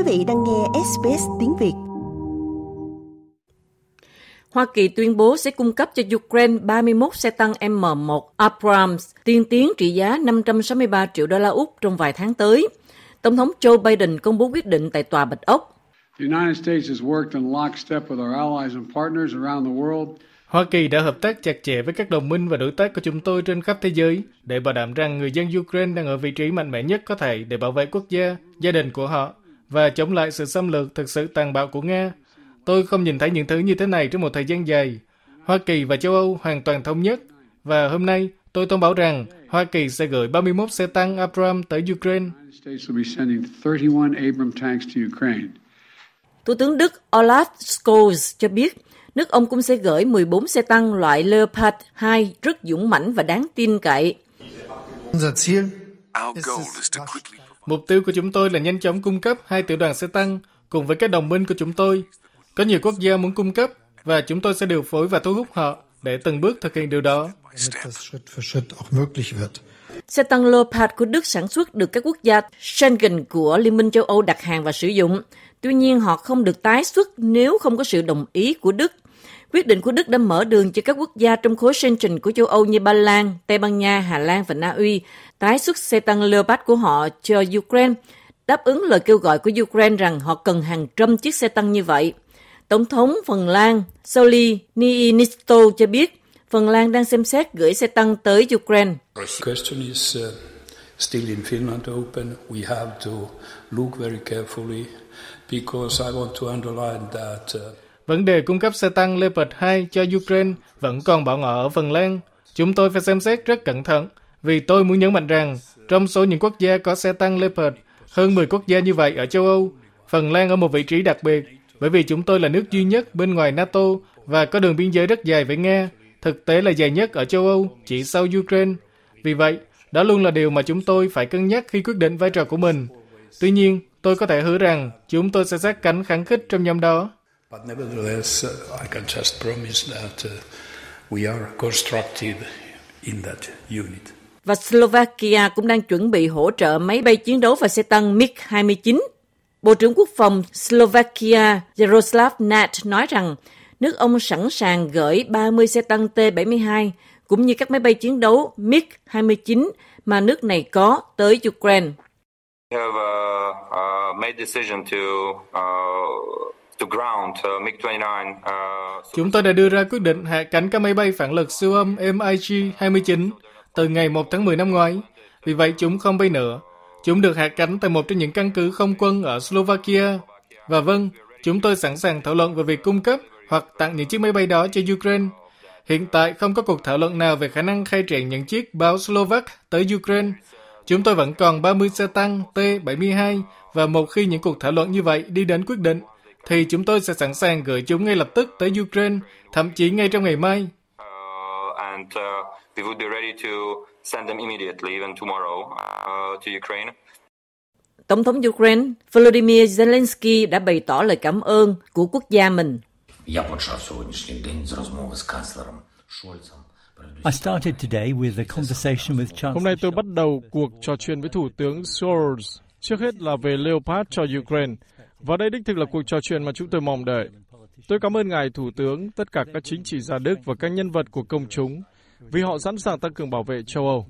Quý vị đang nghe SBS tiếng Việt. Hoa Kỳ tuyên bố sẽ cung cấp cho Ukraine 31 xe tăng M1 Abrams tiên tiến trị giá 563 triệu đô la Úc trong vài tháng tới. Tổng thống Joe Biden công bố quyết định tại Tòa Bạch Ốc. The United States has worked in lockstep with our allies and partners around the world Hoa Kỳ đã hợp tác chặt chẽ với các đồng minh và đối tác của chúng tôi trên khắp thế giới để bảo đảm rằng người dân Ukraine đang ở vị trí mạnh mẽ nhất có thể để bảo vệ quốc gia, gia đình của họ và chống lại sự xâm lược thực sự tàn bạo của Nga. Tôi không nhìn thấy những thứ như thế này trong một thời gian dài. Hoa Kỳ và châu Âu hoàn toàn thống nhất và hôm nay tôi thông báo rằng Hoa Kỳ sẽ gửi 31 xe tăng Abrams tới Ukraine. Thủ tướng Đức Olaf Scholz cho biết nước ông cũng sẽ gửi 14 xe tăng loại Leopard 2 rất dũng mãnh và đáng tin cậy. Mục tiêu của chúng tôi là nhanh chóng cung cấp hai tiểu đoàn xe tăng cùng với các đồng minh của chúng tôi. Có nhiều quốc gia muốn cung cấp và chúng tôi sẽ điều phối và thu hút họ để từng bước thực hiện điều đó. Xe tăng Leopard của Đức sản xuất được các quốc gia Schengen của Liên minh châu Âu đặt hàng và sử dụng. Tuy nhiên, họ không được tái xuất nếu không có sự đồng ý của Đức. Quyết định của Đức đã mở đường cho các quốc gia trong khối Schengen của châu Âu như Ba Lan, Tây Ban Nha, Hà Lan và Na Uy tái xuất xe tăng Leopard của họ cho Ukraine, đáp ứng lời kêu gọi của Ukraine rằng họ cần hàng trăm chiếc xe tăng như vậy. Tổng thống Phần Lan Sauli Niinisto cho biết Phần Lan đang xem xét gửi xe tăng tới Ukraine. Vấn đề cung cấp xe tăng Leopard 2 cho Ukraine vẫn còn bỏ ngỏ ở Phần Lan. Chúng tôi phải xem xét rất cẩn thận, vì tôi muốn nhấn mạnh rằng, trong số những quốc gia có xe tăng Leopard, hơn 10 quốc gia như vậy ở châu Âu, Phần Lan ở một vị trí đặc biệt, bởi vì chúng tôi là nước duy nhất bên ngoài NATO và có đường biên giới rất dài với Nga, thực tế là dài nhất ở châu Âu, chỉ sau Ukraine. Vì vậy, đó luôn là điều mà chúng tôi phải cân nhắc khi quyết định vai trò của mình. Tuy nhiên, tôi có thể hứa rằng chúng tôi sẽ sát cánh kháng khích trong nhóm đó. But nevertheless, uh, I can just promise that uh, we are constructive in that unit. Và Slovakia cũng đang chuẩn bị hỗ trợ máy bay chiến đấu và xe tăng MiG-29. Bộ trưởng Quốc phòng Slovakia Jaroslav Nat nói rằng nước ông sẵn sàng gửi 30 xe tăng T-72 cũng như các máy bay chiến đấu MiG-29 mà nước này có tới Ukraine. We have uh, uh, made decision to uh, Chúng tôi đã đưa ra quyết định hạ cánh các máy bay phản lực siêu âm MiG-29 từ ngày 1 tháng 10 năm ngoái. Vì vậy chúng không bay nữa. Chúng được hạ cánh tại một trong những căn cứ không quân ở Slovakia. Và vâng, chúng tôi sẵn sàng thảo luận về việc cung cấp hoặc tặng những chiếc máy bay đó cho Ukraine. Hiện tại không có cuộc thảo luận nào về khả năng khai triển những chiếc báo Slovak tới Ukraine. Chúng tôi vẫn còn 30 xe tăng T-72 và một khi những cuộc thảo luận như vậy đi đến quyết định, thì chúng tôi sẽ sẵn sàng gửi chúng ngay lập tức tới Ukraine, thậm chí ngay trong ngày mai. Tổng thống Ukraine Volodymyr Zelensky đã bày tỏ lời cảm ơn của quốc gia mình. Hôm nay tôi bắt đầu cuộc trò chuyện với Thủ tướng Scholz. Trước hết là về Leopard cho Ukraine. Và đây đích thực là cuộc trò chuyện mà chúng tôi mong đợi. Tôi cảm ơn Ngài Thủ tướng, tất cả các chính trị gia Đức và các nhân vật của công chúng vì họ sẵn sàng tăng cường bảo vệ châu Âu.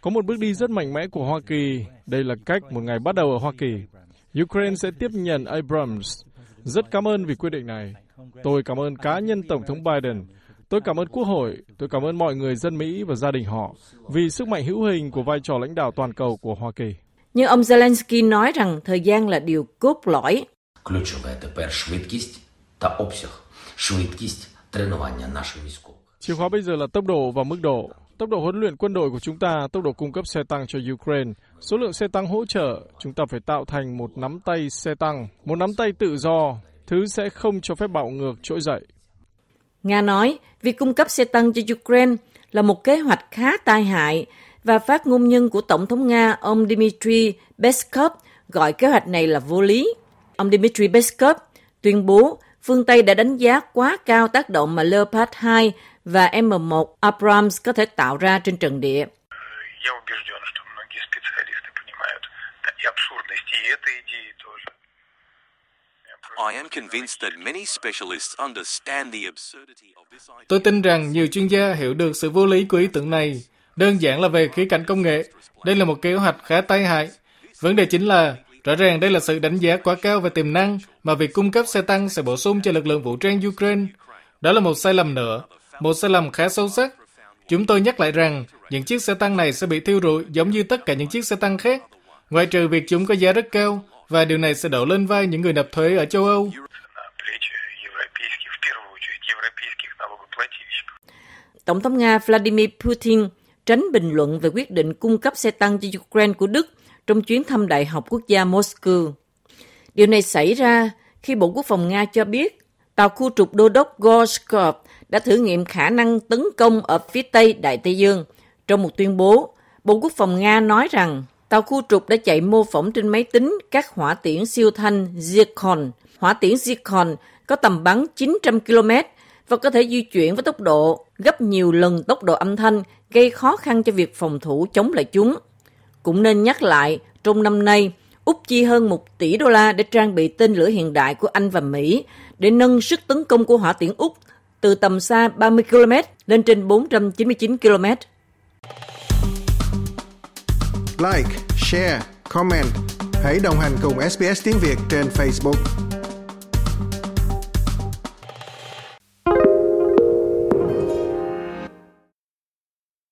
Có một bước đi rất mạnh mẽ của Hoa Kỳ. Đây là cách một ngày bắt đầu ở Hoa Kỳ. Ukraine sẽ tiếp nhận Abrams. Rất cảm ơn vì quyết định này. Tôi cảm ơn cá nhân Tổng thống Biden. Tôi cảm ơn Quốc hội. Tôi cảm ơn mọi người dân Mỹ và gia đình họ vì sức mạnh hữu hình của vai trò lãnh đạo toàn cầu của Hoa Kỳ. Nhưng ông Zelensky nói rằng thời gian là điều cốt lõi. Chìa khóa bây giờ là tốc độ và mức độ. Tốc độ huấn luyện quân đội của chúng ta, tốc độ cung cấp xe tăng cho Ukraine, số lượng xe tăng hỗ trợ, chúng ta phải tạo thành một nắm tay xe tăng, một nắm tay tự do, thứ sẽ không cho phép bạo ngược trỗi dậy. Nga nói, việc cung cấp xe tăng cho Ukraine là một kế hoạch khá tai hại và phát ngôn nhân của Tổng thống Nga ông Dmitry Peskov gọi kế hoạch này là vô lý. Ông Dmitry Peskov tuyên bố phương Tây đã đánh giá quá cao tác động mà Leopard 2 và M1 Abrams có thể tạo ra trên trận địa. Tôi tin rằng nhiều chuyên gia hiểu được sự vô lý của ý tưởng này. Đơn giản là về khía cạnh công nghệ. Đây là một kế hoạch khá tai hại. Vấn đề chính là, rõ ràng đây là sự đánh giá quá cao về tiềm năng mà việc cung cấp xe tăng sẽ bổ sung cho lực lượng vũ trang Ukraine. Đó là một sai lầm nữa, một sai lầm khá sâu sắc. Chúng tôi nhắc lại rằng những chiếc xe tăng này sẽ bị thiêu rụi giống như tất cả những chiếc xe tăng khác, ngoại trừ việc chúng có giá rất cao và điều này sẽ đổ lên vai những người nộp thuế ở châu Âu. Tổng thống Nga Vladimir Putin tránh bình luận về quyết định cung cấp xe tăng cho Ukraine của Đức trong chuyến thăm Đại học Quốc gia Moscow. Điều này xảy ra khi Bộ Quốc phòng Nga cho biết tàu khu trục đô đốc Gorshkov đã thử nghiệm khả năng tấn công ở phía Tây Đại Tây Dương. Trong một tuyên bố, Bộ Quốc phòng Nga nói rằng tàu khu trục đã chạy mô phỏng trên máy tính các hỏa tiễn siêu thanh Zircon. Hỏa tiễn Zircon có tầm bắn 900 km và có thể di chuyển với tốc độ gấp nhiều lần tốc độ âm thanh, gây khó khăn cho việc phòng thủ chống lại chúng. Cũng nên nhắc lại, trong năm nay, Úc chi hơn 1 tỷ đô la để trang bị tên lửa hiện đại của Anh và Mỹ để nâng sức tấn công của hỏa tiễn Úc từ tầm xa 30 km lên trên 499 km. Like, share, comment. Hãy đồng hành cùng SBS tiếng Việt trên Facebook.